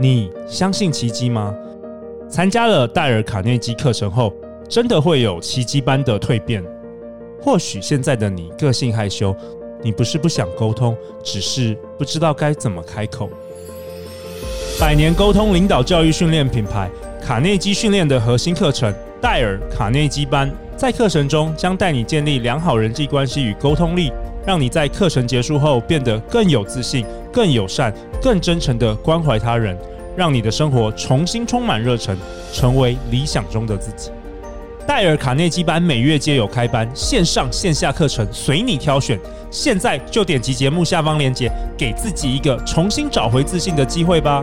你相信奇迹吗？参加了戴尔·卡内基课程后，真的会有奇迹般的蜕变？或许现在的你个性害羞，你不是不想沟通，只是不知道该怎么开口。百年沟通领导教育训练品牌卡内基训练的核心课程戴尔·卡内基班，在课程中将带你建立良好人际关系与沟通力，让你在课程结束后变得更有自信、更友善、更真诚地关怀他人。让你的生活重新充满热忱，成为理想中的自己。戴尔卡内基班每月皆有开班，线上线下课程随你挑选。现在就点击节目下方链接，给自己一个重新找回自信的机会吧。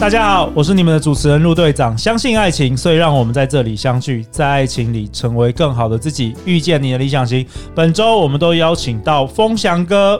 大家好，我是你们的主持人陆队长。相信爱情，所以让我们在这里相聚，在爱情里成为更好的自己，遇见你的理想型。本周我们都邀请到风翔哥。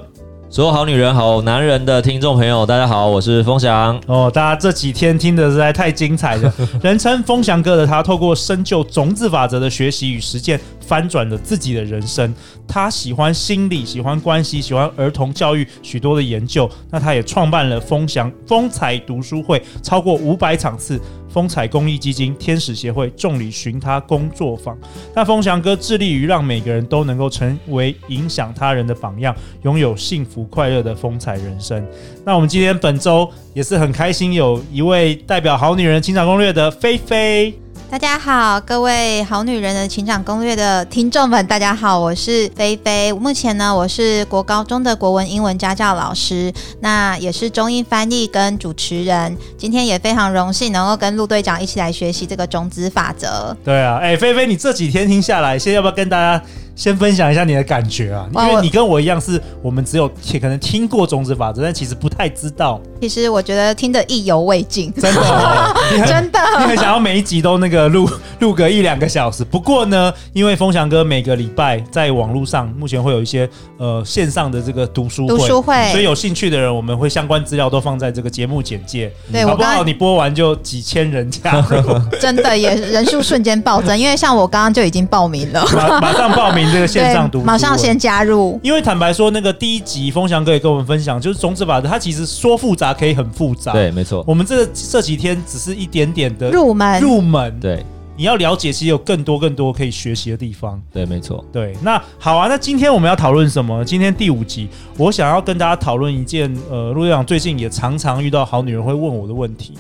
所有好女人、好男人的听众朋友，大家好，我是风翔。哦，大家这几天听的实在太精彩了。人称风翔哥的他，透过深究种子法则的学习与实践，翻转了自己的人生。他喜欢心理，喜欢关系，喜欢儿童教育，许多的研究。那他也创办了风翔风采读书会，超过五百场次。风采公益基金、天使协会、众里寻他工作坊。那风翔哥致力于让每个人都能够成为影响他人的榜样，拥有幸福快乐的风采人生。那我们今天本周也是很开心，有一位代表好女人情场攻略的菲菲。大家好，各位好女人的情场攻略的听众们，大家好，我是菲菲。目前呢，我是国高中的国文、英文家教老师，那也是中英翻译跟主持人。今天也非常荣幸能够跟陆队长一起来学习这个种子法则。对啊，哎、菲菲，你这几天听下来，先要不要跟大家？先分享一下你的感觉啊，因为你跟我一样，是我们只有可能听过种子法则，但其实不太知道。其实我觉得听得意犹未尽，真的，哦，真的，你很想要每一集都那个录 录个一两个小时。不过呢，因为风翔哥每个礼拜在网络上目前会有一些呃线上的这个读书会，读书会，所以有兴趣的人，我们会相关资料都放在这个节目简介。对，好不好？你播完就几千人加入，真的也人数瞬间暴增。因为像我刚刚就已经报名了，马马上报名。这个线上读，马上先加入。因为坦白说，那个第一集风翔哥也跟我们分享，就是种子法则，它其实说复杂可以很复杂。对，没错。我们这个这几天只是一点点的入门，入门。对，你要了解，其实有更多更多可以学习的地方。对，没错。对，那好啊，那今天我们要讨论什么？今天第五集，我想要跟大家讨论一件，呃，陆队长最近也常常遇到好女人会问我的问题。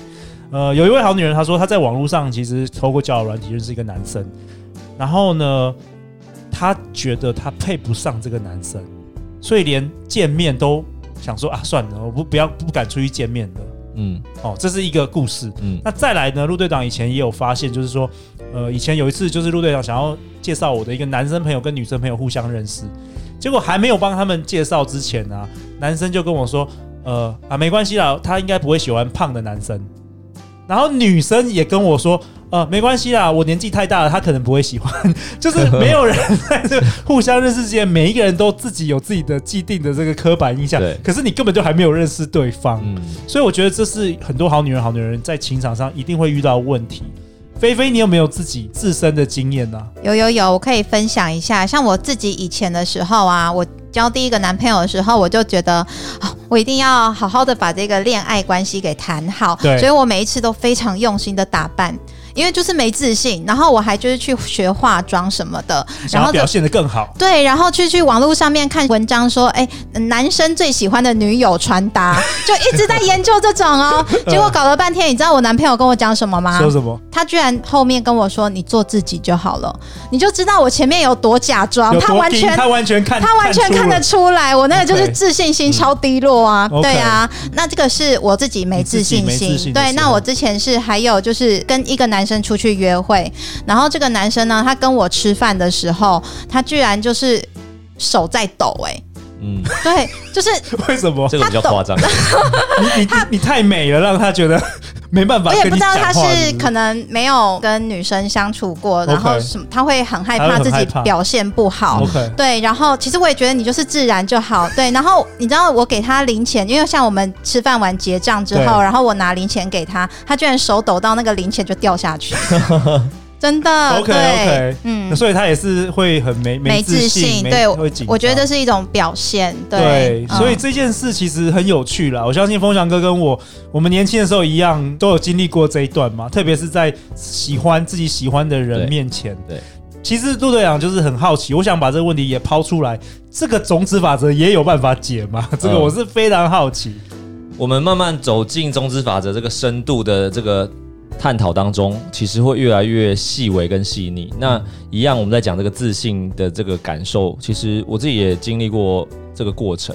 呃，有一位好女人，她说她在网络上其实透过交友软体认识一个男生，然后呢，他觉得她配不上这个男生，所以连见面都想说啊，算了，我不不要不敢出去见面的。嗯，哦，这是一个故事。嗯，那再来呢？陆队长以前也有发现，就是说，呃，以前有一次，就是陆队长想要介绍我的一个男生朋友跟女生朋友互相认识，结果还没有帮他们介绍之前呢，啊，男生就跟我说，呃啊，没关系啦，他应该不会喜欢胖的男生。然后女生也跟我说。呃，没关系啦，我年纪太大了，他可能不会喜欢。就是没有人在这互相认识之间，每一个人都自己有自己的既定的这个刻板印象。对。可是你根本就还没有认识对方。嗯。所以我觉得这是很多好女人、好女人在情场上一定会遇到的问题。菲菲，你有没有自己自身的经验呢？啊？有有有，我可以分享一下。像我自己以前的时候啊，我交第一个男朋友的时候，我就觉得啊，我一定要好好的把这个恋爱关系给谈好。对。所以我每一次都非常用心的打扮。因为就是没自信，然后我还就是去学化妆什么的，然后表现的更好。对，然后去去网络上面看文章说，哎，男生最喜欢的女友穿搭，就一直在研究这种哦。结果搞了半天，你知道我男朋友跟我讲什么吗？说什么？他居然后面跟我说：“你做自己就好了。”你就知道我前面有多假装，他完全他完全看他完全看得出来，我那个就是自信心超低落啊。Okay. 对啊，那这个是我自己没自信心。对，那我之前是还有就是跟一个男。男生出去约会，然后这个男生呢，他跟我吃饭的时候，他居然就是手在抖，欸，哎，嗯，对，就是 为什么？这个比较夸张？你你你太美了，让他觉得没办法。我也不知道他是可能没有跟女生相处过，然后什么他会很害怕自己表现不好。对，然后其实我也觉得你就是自然就好。对，然后你知道我给他零钱，因为像我们吃饭完结账之后，然后我拿零钱给他，他居然手抖到那个零钱就掉下去。真的，OK OK，嗯，所以他也是会很没没自信，对，我觉得这是一种表现，对，所以这件事其实很有趣啦。我相信风翔哥跟我，我们年轻的时候一样，都有经历过这一段嘛，特别是在喜欢自己喜欢的人面前。对，其实陆队长就是很好奇，我想把这个问题也抛出来，这个种子法则也有办法解吗？这个我是非常好奇。我们慢慢走进种子法则这个深度的这个。探讨当中，其实会越来越细微跟细腻。那一样，我们在讲这个自信的这个感受，其实我自己也经历过这个过程。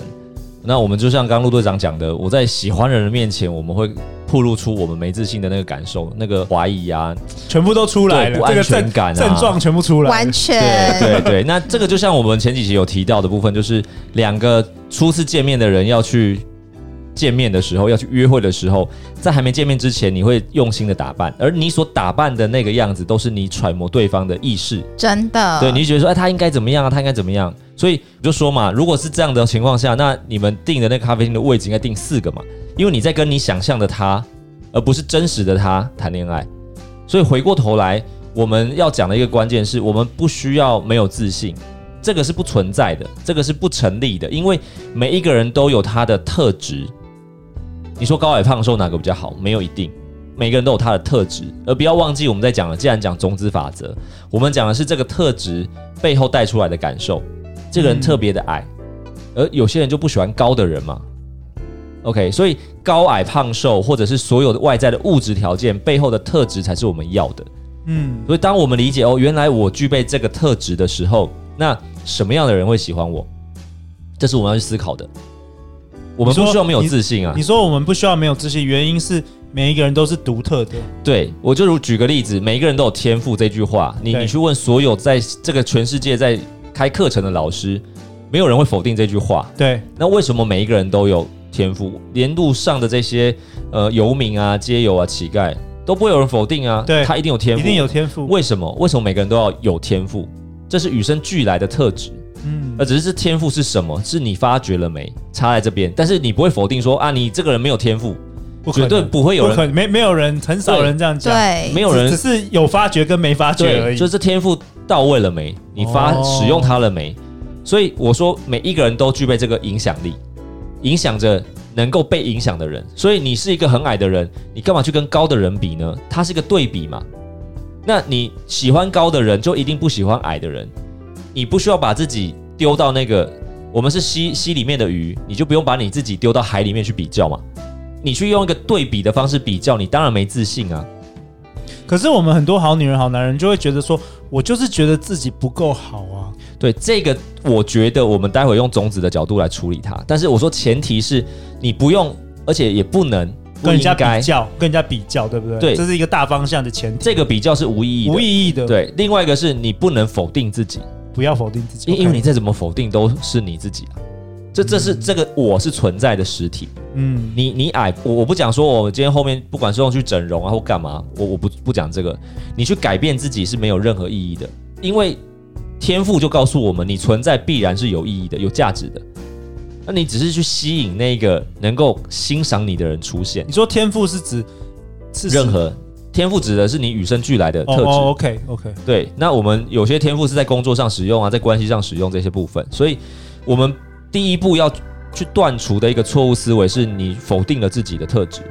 那我们就像刚刚陆队长讲的，我在喜欢人的面前，我们会暴露出我们没自信的那个感受，那个怀疑啊，全部都出来了，不安全感啊，症状全部出来，完全对对对。那这个就像我们前几集有提到的部分，就是两个初次见面的人要去。见面的时候，要去约会的时候，在还没见面之前，你会用心的打扮，而你所打扮的那个样子，都是你揣摩对方的意识。真的，对，你就觉得说，哎，他应该怎么样啊？他应该怎么样？所以我就说嘛，如果是这样的情况下，那你们订的那个咖啡厅的位置应该订四个嘛，因为你在跟你想象的他，而不是真实的他谈恋爱。所以回过头来，我们要讲的一个关键是我们不需要没有自信，这个是不存在的，这个是不成立的，因为每一个人都有他的特质。你说高矮胖瘦哪个比较好？没有一定，每个人都有他的特质，而不要忘记我们在讲的，既然讲种子法则，我们讲的是这个特质背后带出来的感受。这个人特别的矮，而有些人就不喜欢高的人嘛。OK，所以高矮胖瘦或者是所有的外在的物质条件背后的特质才是我们要的。嗯，所以当我们理解哦，原来我具备这个特质的时候，那什么样的人会喜欢我？这是我们要去思考的。我们不需要没有自信啊你！你说我们不需要没有自信，原因是每一个人都是独特的。对，我就如举个例子，每一个人都有天赋这句话，你你去问所有在这个全世界在开课程的老师，没有人会否定这句话。对，那为什么每一个人都有天赋？连路上的这些呃游民啊、街友啊、乞丐都不会有人否定啊？对，他一定有天赋，一定有天赋。为什么？为什么每个人都要有天赋？这是与生俱来的特质。嗯，而只是这天赋是什么？是你发觉了没？插在这边，但是你不会否定说啊，你这个人没有天赋，绝对不会有人，没没有人，很少人这样讲，对，没有人只是有发觉跟没发觉而已。就是天赋到位了没？你发使用它了没？所以我说每一个人都具备这个影响力，影响着能够被影响的人。所以你是一个很矮的人，你干嘛去跟高的人比呢？它是一个对比嘛。那你喜欢高的人，就一定不喜欢矮的人。你不需要把自己丢到那个，我们是溪溪里面的鱼，你就不用把你自己丢到海里面去比较嘛。你去用一个对比的方式比较，你当然没自信啊。可是我们很多好女人、好男人就会觉得说，我就是觉得自己不够好啊。对，这个我觉得我们待会用种子的角度来处理它。但是我说前提是你不用，而且也不能不跟人家比较，跟人家比较，对不对？对，这是一个大方向的前提。这个比较是无意义的，无意义的。对，另外一个是你不能否定自己。不要否定自己，因为你再怎么否定都是你自己啊。这这是这个我是存在的实体。嗯，你你矮，我我不讲说我今天后面不管是用去整容啊或干嘛，我我不不讲这个。你去改变自己是没有任何意义的，因为天赋就告诉我们，你存在必然是有意义的、有价值的。那你只是去吸引那个能够欣赏你的人出现。你说天赋是指是任何？天赋指的是你与生俱来的特质。Oh, OK OK。对，那我们有些天赋是在工作上使用啊，在关系上使用这些部分。所以，我们第一步要去断除的一个错误思维，是你否定了自己的特质。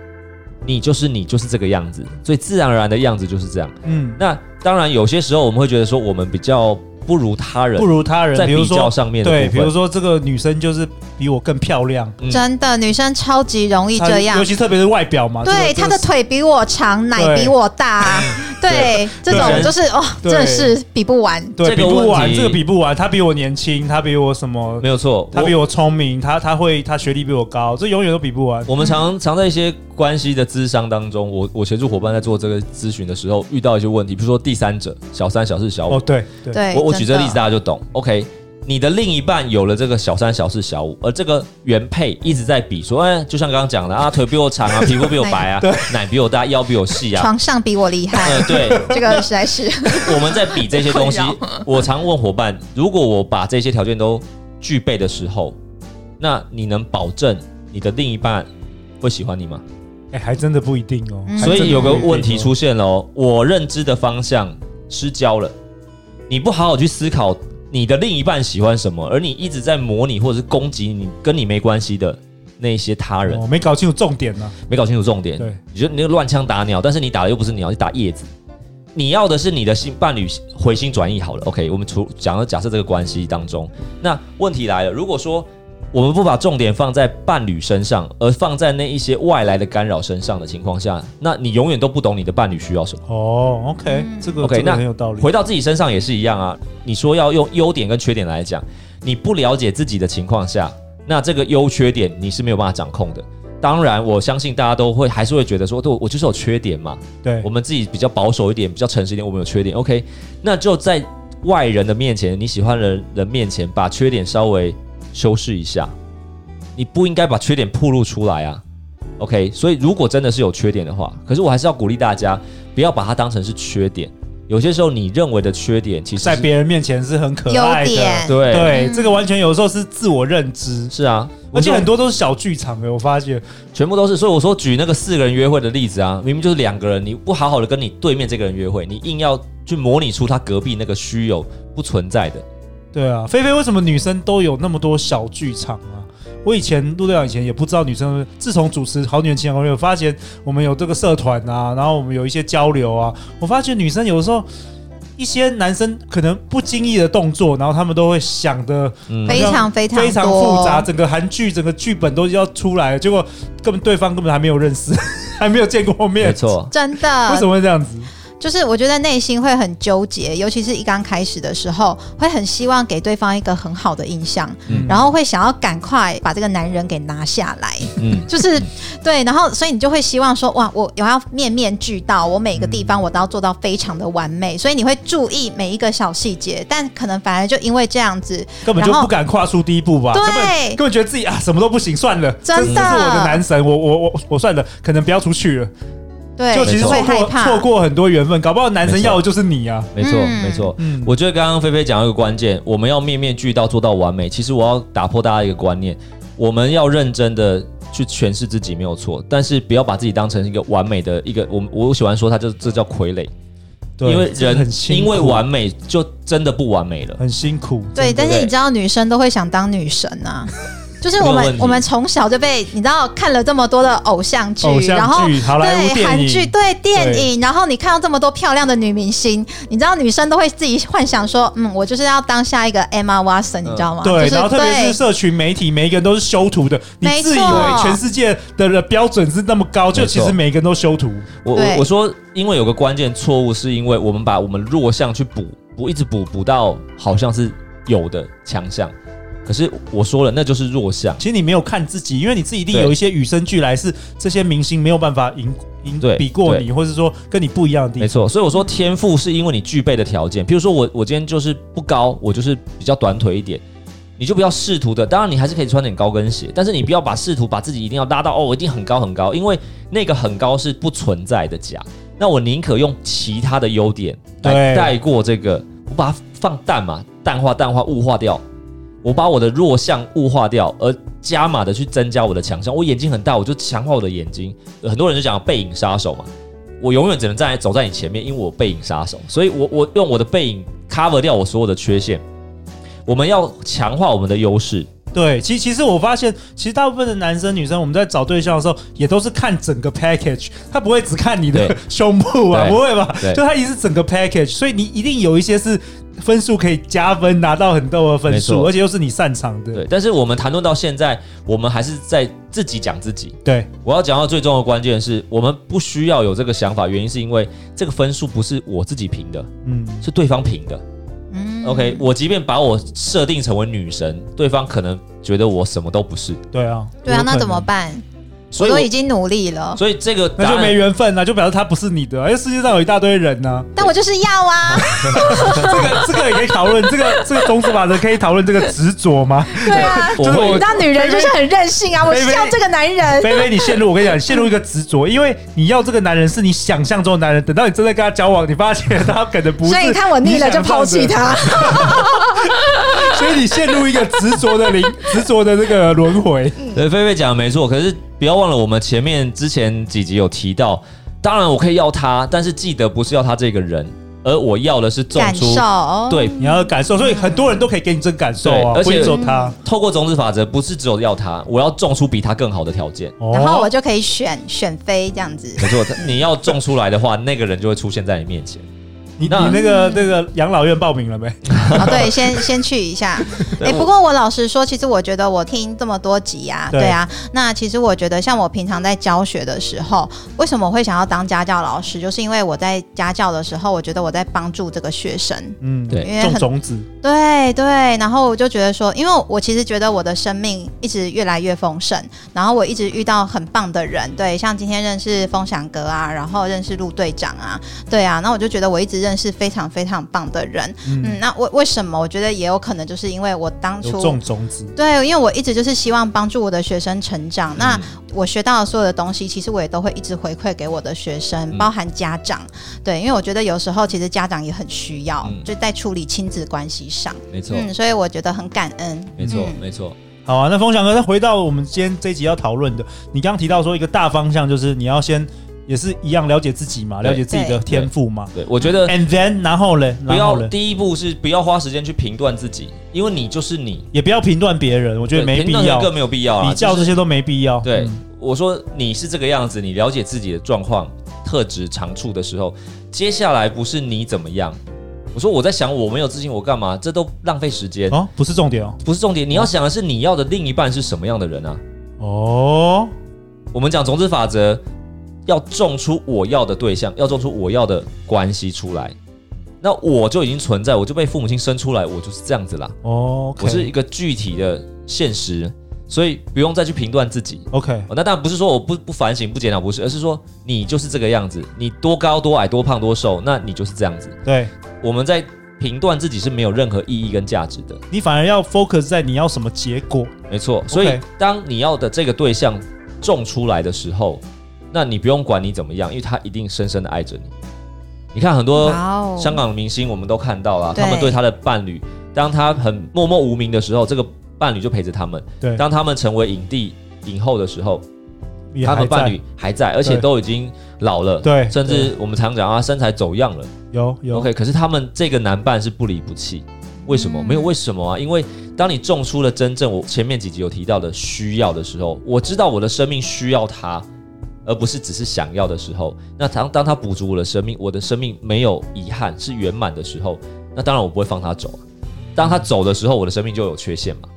你就是你，就是这个样子，所以自然而然的样子就是这样。嗯，那当然有些时候我们会觉得说，我们比较。不如他人，不如他人，在比较上面对，比如说这个女生就是比我更漂亮，嗯、真的，女生超级容易这样，尤其特别是外表嘛，对，她的腿比我长，奶比我大。对，这种就是哦，真的是比不完，对，比不完，这个比不完。他比我年轻，他比我什么？没有错，他比我聪明，他他会，他学历比我高，这永远都比不完。我们常常在一些关系的咨商当中，我我协助伙伴在做这个咨询的时候，遇到一些问题，比如说第三者、小三、小四、小五。哦，对对，我我举这个例子大家就懂。OK，你的另一半有了这个小三、小四、小五，而这个原配一直在比说，哎，就像刚刚讲的啊，腿比我长啊，皮肤比我白啊，奶比我大，腰比我细啊，床上比我厉害。呃，对，这个实在是 我们在比这些东西。我常问伙伴，如果我把这些条件都具备的时候，那你能保证你的另一半会喜欢你吗？哎，还真的不一定哦。所以有个问题出现了哦，我认知的方向失焦了，你不好好去思考。你的另一半喜欢什么？而你一直在模拟或者是攻击你跟你没关系的那些他人，我、哦、没搞清楚重点呢、啊，没搞清楚重点。对，你觉得你那个乱枪打鸟，但是你打的又不是鸟，你打叶子。你要的是你的新伴侣回心转意好了。OK，我们除讲了假设这个关系当中，那问题来了，如果说。我们不把重点放在伴侣身上，而放在那一些外来的干扰身上的情况下，那你永远都不懂你的伴侣需要什么。哦，OK，这个 OK，那很有道理。回到自己身上也是一样啊。你说要用优点跟缺点来讲，你不了解自己的情况下，那这个优缺点你是没有办法掌控的。当然，我相信大家都会还是会觉得说，对，我就是有缺点嘛。对，我们自己比较保守一点，比较诚实一点，我们有缺点。OK，那就在外人的面前，你喜欢的人人面前，把缺点稍微修饰一下。你不应该把缺点暴露出来啊，OK？所以如果真的是有缺点的话，可是我还是要鼓励大家不要把它当成是缺点。有些时候你认为的缺点，其实在别人面前是很可爱的。对对，这个完全有时候是自我认知。是啊，而且很多都是小剧场的，我发现全部都是。所以我说举那个四个人约会的例子啊，明明就是两个人，你不好好的跟你对面这个人约会，你硬要去模拟出他隔壁那个虚有不存在的。对啊，菲菲，为什么女生都有那么多小剧场啊？我以前陆队长以前也不知道女生，自从主持《好女人情感攻略》，我发现我们有这个社团啊，然后我们有一些交流啊，我发现女生有的时候一些男生可能不经意的动作，然后他们都会想的非常非常非常复杂，整个韩剧整个剧本都要出来，结果根本对方根本还没有认识，还没有见过面，没错，真的，为什么会这样子？就是我觉得内心会很纠结，尤其是一刚开始的时候，会很希望给对方一个很好的印象，嗯，然后会想要赶快把这个男人给拿下来，嗯，就是对，然后所以你就会希望说，哇，我我要面面俱到，我每个地方我都要做到非常的完美，所以你会注意每一个小细节，但可能反而就因为这样子，根本就不敢跨出第一步吧，对，根本根本觉得自己啊什么都不行，算了，真的，这是我的男神，我我我我算了，可能不要出去了。对，就其实会害怕错过很多缘分，搞不好男生要的就是你啊！没错，没错。嗯，我觉得刚刚菲菲讲一个关键，我们要面面俱到，做到完美。其实我要打破大家一个观念，我们要认真的去诠释自己没有错，但是不要把自己当成一个完美的一个。我我喜欢说，它就这叫傀儡，对，因为人很因为完美就真的不完美了，很辛苦。对，但是你知道，女生都会想当女神啊。就是我们，我们从小就被你知道看了这么多的偶像剧，然后对韩剧，对电影，然后你看到这么多漂亮的女明星，你知道女生都会自己幻想说，嗯，我就是要当下一个 Emma Watson，你知道吗？对，然后特别是社群媒体，每一个人都是修图的，你自以为全世界的标准是那么高，就其实每个人都修图。我我我说，因为有个关键错误，是因为我们把我们弱项去补补，一直补补到好像是有的强项。可是我说了，那就是弱项。其实你没有看自己，因为你自己一定有一些与生俱来，是这些明星没有办法赢赢比过你，或者说跟你不一样的地方。没错，所以我说天赋是因为你具备的条件。比如说我，我今天就是不高，我就是比较短腿一点，你就不要试图的。当然，你还是可以穿点高跟鞋，但是你不要把试图把自己一定要拉到哦，我一定很高很高，因为那个很高是不存在的假。那我宁可用其他的优点来带过这个，我把它放淡嘛，淡化、淡化、雾化掉。我把我的弱项物化掉，而加码的去增加我的强项。我眼睛很大，我就强化我的眼睛。很多人就讲背影杀手嘛，我永远只能站在走在你前面，因为我背影杀手，所以我我用我的背影 cover 掉我所有的缺陷。我们要强化我们的优势。对，其实其实我发现，其实大部分的男生女生，我们在找对象的时候，也都是看整个 package，他不会只看你的 胸部啊，不会吧？就他一是整个 package，所以你一定有一些是。分数可以加分，拿到很多的分数，而且又是你擅长的。对，但是我们谈论到现在，我们还是在自己讲自己。对，我要讲到最重要的关键是我们不需要有这个想法，原因是因为这个分数不是我自己评的，嗯，是对方评的。嗯，OK，我即便把我设定成为女神，对方可能觉得我什么都不是。对啊，对啊，那怎么办？我都已经努力了。所以这个那就没缘分啊，就表示他不是你的。因为，世界上有一大堆人呢、啊，但我就是要啊。这个这个也可以讨论，这个这个种子法则可以讨论这个执着吗？对啊，就是我当女人就是很任性啊，我需要这个男人。菲菲，你陷入我跟你讲，陷入一个执着，因为你要这个男人是你想象中的男人，等到你真的跟他交往，你发现他可能不是。所以你看我腻了就抛弃他。所以你陷入一个执着的灵，执着的这个轮回。对，菲菲讲的没错，可是不要忘了，我们前面之前几集有提到，当然我可以要他，但是记得不是要他这个人，而我要的是种出。感受。对，你要感受，所以很多人都可以给你这个感受啊，而且透过种子法则，不是只有要他，我要种出比他更好的条件，然后我就可以选选妃这样子。没错，你要种出来的话，那个人就会出现在你面前。你你那个那个养老院报名了没？啊，对，先 先去一下。哎，不过我老实说，其实我觉得我听这么多集啊，对啊，那其实我觉得，像我平常在教学的时候，为什么我会想要当家教老师？就是因为我在家教的时候，我觉得我在帮助这个学生，嗯，对，因为种种子，对对。然后我就觉得说，因为我其实觉得我的生命一直越来越丰盛，然后我一直遇到很棒的人，对，像今天认识风翔哥啊，然后认识陆队长啊，对啊，那我就觉得我一直。认识非常非常棒的人，嗯，嗯，那为为什么？我觉得也有可能就是因为我当初种种子，对，因为我一直就是希望帮助我的学生成长。嗯、那我学到的所有的东西，其实我也都会一直回馈给我的学生，嗯、包含家长。对，因为我觉得有时候其实家长也很需要，嗯、就在处理亲子关系上，没错。嗯，所以我觉得很感恩，没错，没错。好啊，那风翔哥，再回到我们今天这一集要讨论的，你刚刚提到说一个大方向，就是你要先。也是一样了解自己嘛，了解自己的天赋嘛。对，我觉得。And then，然后呢？不要第一步是不要花时间去评断自己，因为你就是你，也不要评断别人。我觉得没必要，更没有必要比较这些都没必要。对，我说你是这个样子，你了解自己的状况、特质、长处的时候，接下来不是你怎么样。我说我在想，我没有自信，我干嘛？这都浪费时间哦，不是重点哦，不是重点。你要想的是你要的另一半是什么样的人啊？哦，我们讲种子法则。要种出我要的对象，要种出我要的关系出来，那我就已经存在，我就被父母亲生出来，我就是这样子啦。哦，okay. 我是一个具体的现实，所以不用再去评断自己。OK，那当然不是说我不不反省不检讨，不是，而是说你就是这个样子，你多高多矮多胖多瘦，那你就是这样子。对，我们在评断自己是没有任何意义跟价值的，你反而要 focus 在你要什么结果。没错，所以当你要的这个对象种出来的时候。那你不用管你怎么样，因为他一定深深的爱着你。你看很多香港的明星，我们都看到了，他们对他的伴侣，当他很默默无名的时候，这个伴侣就陪着他们。对，当他们成为影帝、影后的时候，他们伴侣还在，而且都已经老了。对，甚至我们常讲啊，身材走样了。有有 OK，可是他们这个男伴是不离不弃。为什么？没有为什么啊？因为当你种出了真正我前面几集有提到的需要的时候，我知道我的生命需要他。而不是只是想要的时候，那当当他补足我的生命，我的生命没有遗憾，是圆满的时候，那当然我不会放他走。当他走的时候，我的生命就有缺陷嘛。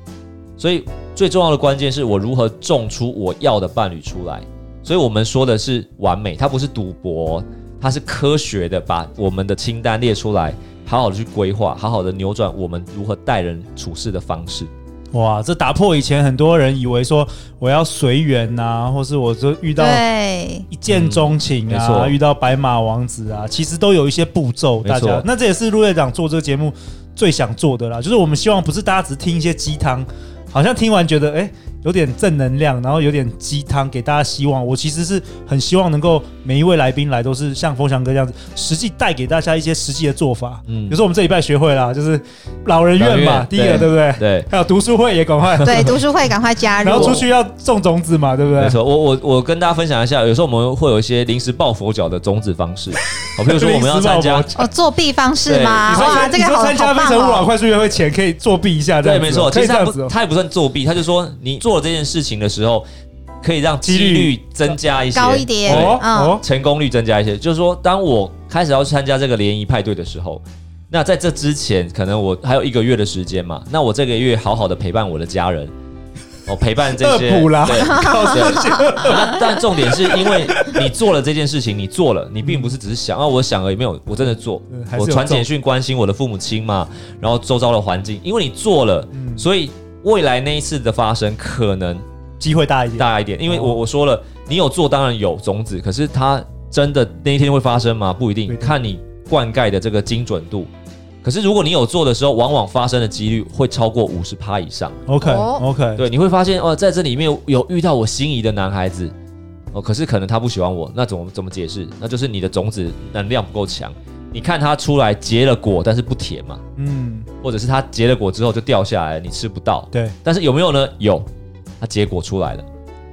所以最重要的关键是我如何种出我要的伴侣出来。所以我们说的是完美，它不是赌博，它是科学的，把我们的清单列出来，好好的去规划，好好的扭转我们如何待人处事的方式。哇，这打破以前很多人以为说我要随缘呐，或是我就遇到一见钟情啊，嗯、遇到白马王子啊，其实都有一些步骤。大家，那这也是陆队长做这个节目最想做的啦，就是我们希望不是大家只听一些鸡汤，好像听完觉得哎。诶有点正能量，然后有点鸡汤，给大家希望。我其实是很希望能够每一位来宾来都是像风翔哥这样子，实际带给大家一些实际的做法。嗯，比如说我们这礼拜学会了，就是老人院嘛，第一个对不对？对。还有读书会也赶快。对，读书会赶快加入。然后出去要种种子嘛，对不对？没错。我我我跟大家分享一下，有时候我们会有一些临时抱佛脚的种子方式。哦，比如说我们要参加哦作弊方式吗？哇，这个好参加非诚勿扰快速约会前可以作弊一下，对，没错。其实他不，他也不算作弊，他就说你做这件事情的。时候可以让几率增加一些，高一点，哦，成功率增加一些。就是说，当我开始要参加这个联谊派对的时候，那在这之前，可能我还有一个月的时间嘛。那我这个月好好的陪伴我的家人，哦，陪伴这些。对，但重点是因为你做了这件事情，你做了，你并不是只是想啊，我想而已，没有，我真的做。我传简讯关心我的父母亲嘛，然后周遭的环境，因为你做了，所以未来那一次的发生可能。机会大一点，大一点，因为我我说了，你有做当然有种子，可是它真的那一天会发生吗？不一定，看你灌溉的这个精准度。可是如果你有做的时候，往往发生的几率会超过五十趴以上。OK OK，对，你会发现哦，在这里面有遇到我心仪的男孩子哦，可是可能他不喜欢我，那怎么怎么解释？那就是你的种子能量不够强。你看它出来结了果，但是不甜嘛，嗯，或者是它结了果之后就掉下来，你吃不到。对，但是有没有呢？有，它结果出来了。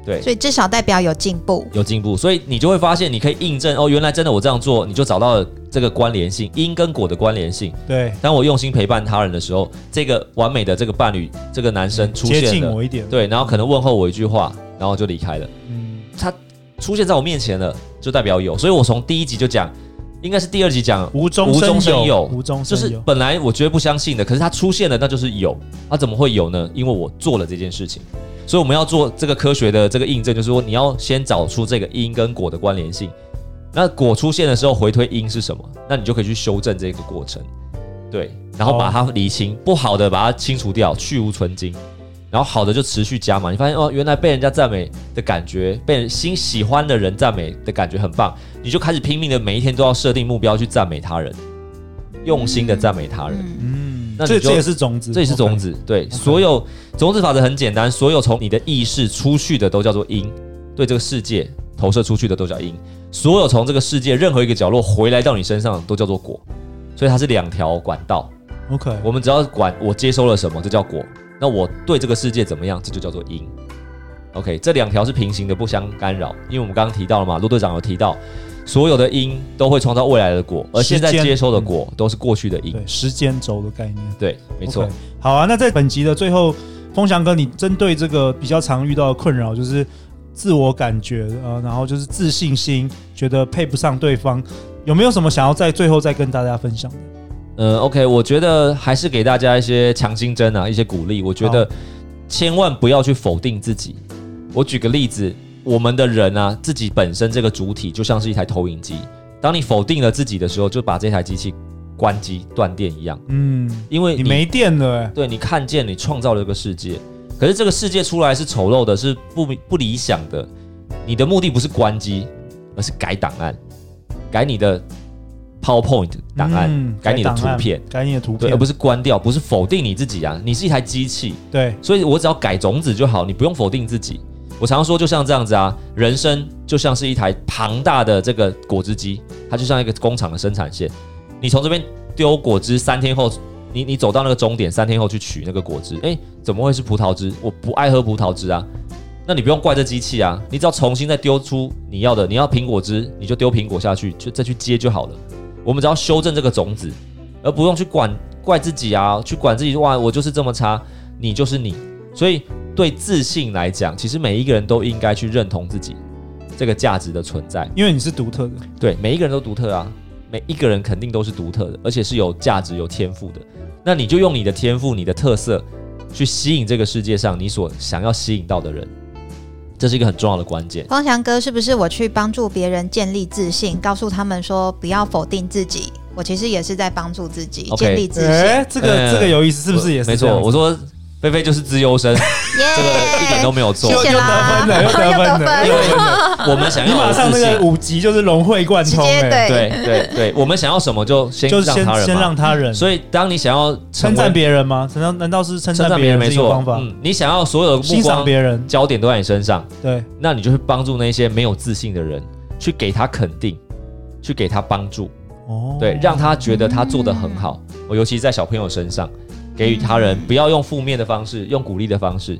对，所以至少代表有进步，有进步，所以你就会发现，你可以印证哦，原来真的我这样做，你就找到了这个关联性，因跟果的关联性。对，当我用心陪伴他人的时候，这个完美的这个伴侣，这个男生出现了，接近我一点，对，然后可能问候我一句话，然后就离开了。嗯，他出现在我面前了，就代表有，所以我从第一集就讲，应该是第二集讲无中无中生有，无中就是本来我绝对不相信的，可是它出现了，那就是有，它怎么会有呢？因为我做了这件事情。所以我们要做这个科学的这个印证，就是说你要先找出这个因跟果的关联性。那果出现的时候，回推因是什么？那你就可以去修正这个过程，对，然后把它理清，不好的把它清除掉，去无存菁，然后好的就持续加嘛。你发现哦，原来被人家赞美的感觉，被人心喜欢的人赞美的感觉很棒，你就开始拼命的每一天都要设定目标去赞美他人，用心的赞美他人。嗯。那这这也是种子，这也是种子。Okay. 对，所有种子法则很简单，所有从你的意识出去的都叫做因，对这个世界投射出去的都叫因，所有从这个世界任何一个角落回来到你身上都叫做果，所以它是两条管道。OK，我们只要管我接收了什么，这叫果。那我对这个世界怎么样，这就叫做因。OK，这两条是平行的，不相干扰。因为我们刚刚提到了嘛，陆队长有提到。所有的因都会创造未来的果，而现在接收的果都是过去的因。对，时间轴的概念。对，没错。Okay. 好啊，那在本集的最后，风翔哥，你针对这个比较常遇到的困扰，就是自我感觉呃，然后就是自信心，觉得配不上对方，有没有什么想要在最后再跟大家分享的？呃，OK，我觉得还是给大家一些强心针啊，一些鼓励。我觉得千万不要去否定自己。我举个例子。我们的人啊，自己本身这个主体就像是一台投影机。当你否定了自己的时候，就把这台机器关机断电一样。嗯，因为你，你没电了欸。对，你看见你创造了这个世界，可是这个世界出来是丑陋的，是不不理想的。你的目的不是关机，而是改档案，改你的 PowerPoint 档案，嗯，改你的图片，改你的图片，对，而不是关掉，不是否定你自己啊。你是一台机器，对，所以我只要改种子就好，你不用否定自己。我常说，就像这样子啊，人生就像是一台庞大的这个果汁机，它就像一个工厂的生产线。你从这边丢果汁，三天后，你你走到那个终点，三天后去取那个果汁，诶，怎么会是葡萄汁？我不爱喝葡萄汁啊。那你不用怪这机器啊，你只要重新再丢出你要的，你要苹果汁，你就丢苹果下去，就再去接就好了。我们只要修正这个种子，而不用去管怪自己啊，去管自己哇，我就是这么差，你就是你，所以。对自信来讲，其实每一个人都应该去认同自己这个价值的存在，因为你是独特的。对，每一个人都独特啊，每一个人肯定都是独特的，而且是有价值、有天赋的。那你就用你的天赋、你的特色去吸引这个世界上你所想要吸引到的人，这是一个很重要的关键。风翔哥，是不是我去帮助别人建立自信，告诉他们说不要否定自己？我其实也是在帮助自己建立自信。哎，这个这个有意思，是不是也是？没错，我说。菲菲就是资优生这个一点都没有错，又得分了，又得分了。因为我们想要马上那个五级就是融会贯通，对对对对，我们想要什么就先让他人，先让他人。所以当你想要称赞别人吗？难道难道是称赞别人没错方法？你想要所有的目光、别人焦点都在你身上，对，那你就会帮助那些没有自信的人，去给他肯定，去给他帮助，哦，对，让他觉得他做的很好。我尤其在小朋友身上。给予他人，不要用负面的方式，用鼓励的方式，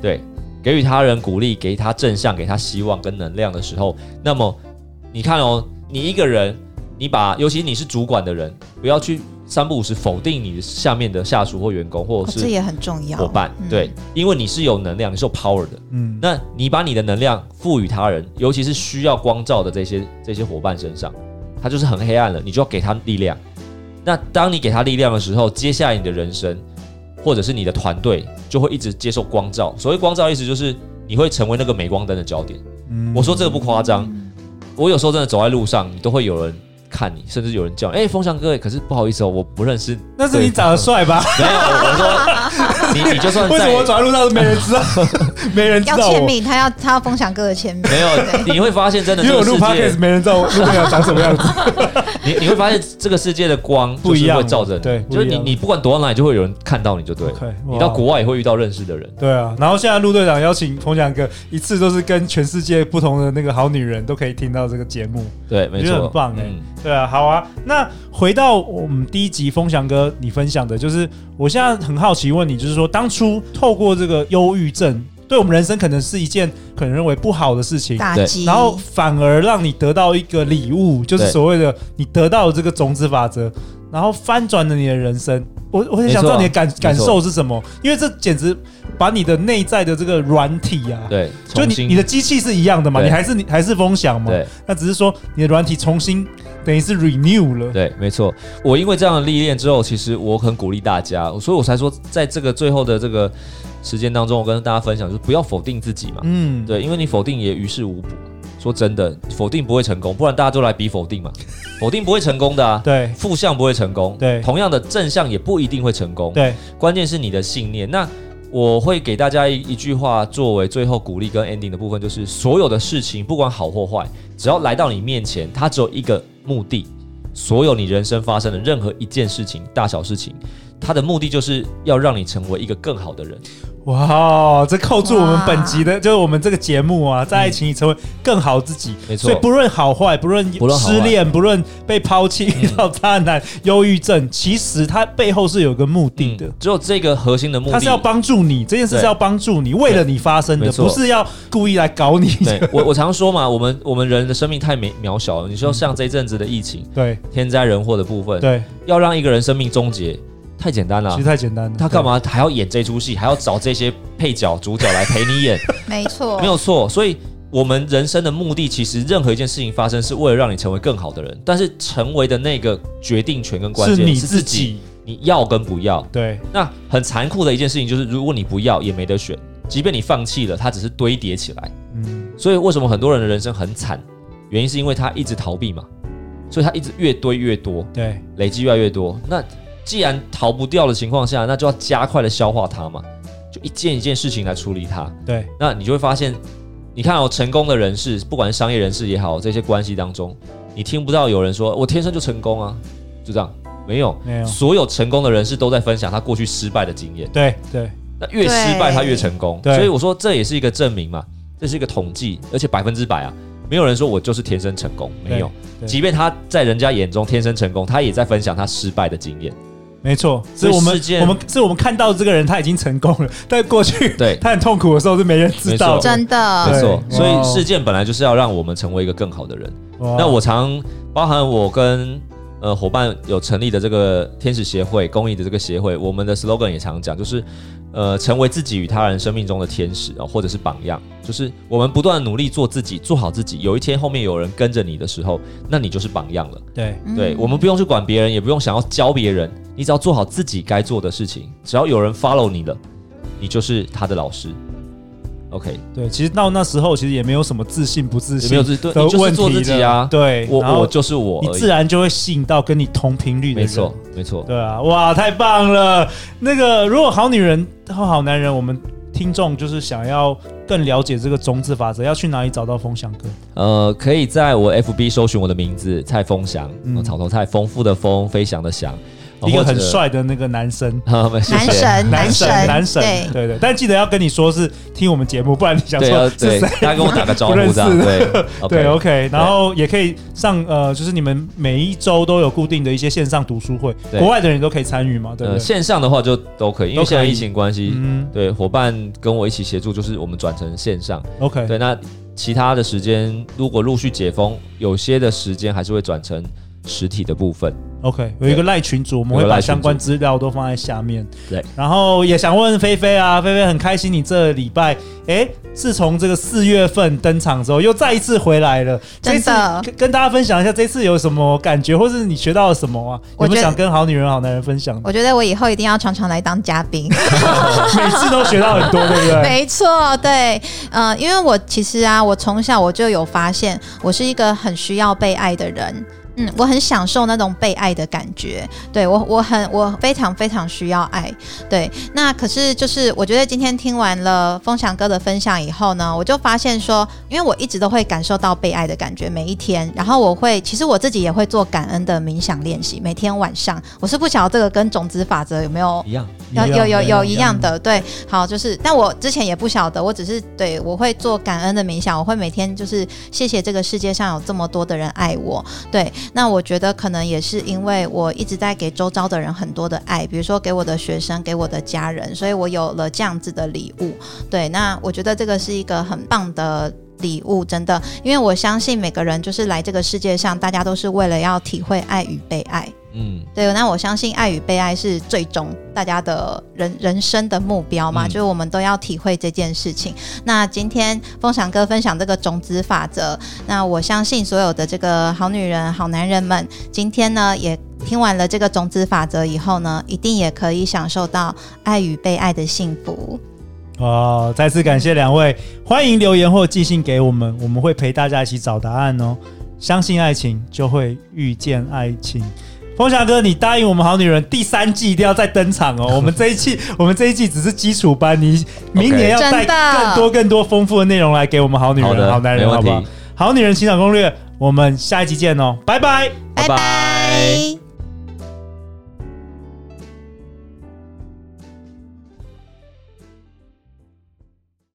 对，给予他人鼓励，给他正向，给他希望跟能量的时候，那么你看哦，你一个人，你把，尤其你是主管的人，不要去三不五时否定你下面的下属或员工，或者是这也很重要，伙伴，对，因为你是有能量，你是有 power 的，嗯，那你把你的能量赋予他人，尤其是需要光照的这些这些伙伴身上，他就是很黑暗了，你就要给他力量。那当你给他力量的时候，接下来你的人生，或者是你的团队，就会一直接受光照。所谓光照，意思就是你会成为那个镁光灯的焦点。嗯，我说这个不夸张，我有时候真的走在路上，你都会有人看你，甚至有人叫，哎、欸，风翔哥，可是不好意思哦，我不认识。那是你长得帅吧？没有，我说你，你就算 为什么我走在路上都没人知道？没人要签名，他要他要风翔哥的签名。没有，你会发现真的，因为我录 podcast 没人知道陆队长长什么样子。你你会发现这个世界的光不一样，会照着你。对，就是你你不管躲到哪里，就会有人看到你就对了。你到国外也会遇到认识的人。对啊，然后现在陆队长邀请风翔哥一次都是跟全世界不同的那个好女人都可以听到这个节目。对，没错，很棒哎。对啊，好啊。那回到我们第一集，风翔哥你分享的就是，我现在很好奇问你，就是说当初透过这个忧郁症。对我们人生可能是一件可能认为不好的事情，打击，然后反而让你得到一个礼物，就是所谓的你得到了这个种子法则，然后翻转了你的人生。我我很想知道你的感感受是什么，因为这简直把你的内在的这个软体啊，对，就你你的机器是一样的嘛，你还是你还是风翔嘛，对，那只是说你的软体重新等于是 renew 了。对，没错。我因为这样的历练之后，其实我很鼓励大家，所以我才说在这个最后的这个。时间当中，我跟大家分享，就是不要否定自己嘛。嗯，对，因为你否定也于事无补。说真的，否定不会成功，不然大家都来比否定嘛。否定不会成功的啊。对，负向不会成功。对，同样的正向也不一定会成功。对，关键是你的信念。那我会给大家一一句话作为最后鼓励跟 ending 的部分，就是所有的事情不管好或坏，只要来到你面前，它只有一个目的。所有你人生发生的任何一件事情，大小事情，它的目的就是要让你成为一个更好的人。哇，这扣住我们本集的，就是我们这个节目啊，在爱情里成为更好自己。没错，所以不论好坏，不论失恋，不论被抛弃、遇到渣男、忧郁症，其实它背后是有个目的的。只有这个核心的目的，它是要帮助你，这件事是要帮助你，为了你发生的，不是要故意来搞你。我 我常说嘛，我们我们人的生命太渺渺小了。你说像这一阵子的疫情，对天灾人祸的部分，对，要让一个人生命终结。太简单了，其实太简单了。他干嘛还要演这出戏，还要找这些配角、主角来陪你演？没错，没有错。所以，我们人生的目的，其实任何一件事情发生，是为了让你成为更好的人。但是，成为的那个决定权跟关键是你自己，你要跟不要。对。那很残酷的一件事情就是，如果你不要，也没得选。即便你放弃了，它只是堆叠起来。嗯。所以，为什么很多人的人生很惨？原因是因为他一直逃避嘛。所以他一直越堆越多，对，累积越来越多。那既然逃不掉的情况下，那就要加快的消化它嘛，就一件一件事情来处理它。对，那你就会发现，你看哦，成功的人士，不管是商业人士也好，这些关系当中，你听不到有人说我天生就成功啊，就这样，没有，没有，所有成功的人士都在分享他过去失败的经验。对对，那越失败他越成功。所以我说这也是一个证明嘛，这是一个统计，而且百分之百啊。没有人说我就是天生成功，没有。即便他在人家眼中天生成功，他也在分享他失败的经验。没错，是我们我们是我们看到这个人他已经成功了，但过去对他很痛苦的时候是没人知道，真的没错。所以事件本来就是要让我们成为一个更好的人。那我常包含我跟呃伙伴有成立的这个天使协会公益的这个协会，我们的 slogan 也常讲，就是。呃，成为自己与他人生命中的天使啊，或者是榜样，就是我们不断努力做自己，做好自己。有一天后面有人跟着你的时候，那你就是榜样了。对，对，我们不用去管别人，也不用想要教别人，你只要做好自己该做的事情。只要有人 follow 你了，你就是他的老师。OK，对，其实到那时候其实也没有什么自信不自信，没有自信，对，你就是做自己啊。对，我我就是我，你自然就会吸引到跟你同频率的人。没错，没错。对啊，哇，太棒了！那个如果好女人和好男人，我们听众就是想要更了解这个种子法则，要去哪里找到风翔哥？呃，可以在我 FB 搜寻我的名字蔡风翔，嗯，草头蔡，丰富的丰，飞翔的翔。一个很帅的那个男生，男神，男神，男神，对对，但记得要跟你说是听我们节目，不然你想说是谁？大家跟我打个招呼，这样对 对，OK。然后也可以上呃，就是你们每一周都有固定的一些线上读书会，国外的人都可以参与嘛，对不对？线上的话就都可以，因为现在疫情关系，嗯，对，伙伴跟我一起协助，就是我们转成线上，OK。对，那其他的时间如果陆续解封，有些的时间还是会转成实体的部分。OK，有一个赖群主，我们会把相关资料都放在下面。对，然后也想问菲菲啊，菲菲很开心你这礼拜，哎，自从这个四月份登场之后，又再一次回来了。真的，跟跟大家分享一下这次有什么感觉，或是你学到了什么啊？有没有想跟好女人、好男人分享？我觉得我以后一定要常常来当嘉宾，每次都学到很多，对不对？没错，对，嗯、呃，因为我其实啊，我从小我就有发现，我是一个很需要被爱的人。嗯，我很享受那种被爱的感觉。对我，我很，我非常非常需要爱。对，那可是就是我觉得今天听完了风翔哥的分享以后呢，我就发现说，因为我一直都会感受到被爱的感觉，每一天。然后我会，其实我自己也会做感恩的冥想练习，每天晚上。我是不晓得这个跟种子法则有没有一样？有有有有一样的。对，好，就是，但我之前也不晓得，我只是对我会做感恩的冥想，我会每天就是谢谢这个世界上有这么多的人爱我。对。那我觉得可能也是因为我一直在给周遭的人很多的爱，比如说给我的学生，给我的家人，所以我有了这样子的礼物。对，那我觉得这个是一个很棒的礼物，真的，因为我相信每个人就是来这个世界上，大家都是为了要体会爱与被爱。嗯，对，那我相信爱与被爱是最终大家的人人生的目标嘛，嗯、就是我们都要体会这件事情。那今天风翔哥分享这个种子法则，那我相信所有的这个好女人、好男人们，今天呢也听完了这个种子法则以后呢，一定也可以享受到爱与被爱的幸福。哦，再次感谢两位，欢迎留言或寄信给我们，我们会陪大家一起找答案哦。相信爱情，就会遇见爱情。风翔哥，你答应我们好女人第三季一定要再登场哦！我们这一季，我们这一季只是基础班，你明年要带更多更多丰富的内容来给我们好女人、好，好男人，好不好？好女人情场攻略，我们下一集见哦，拜拜，拜拜。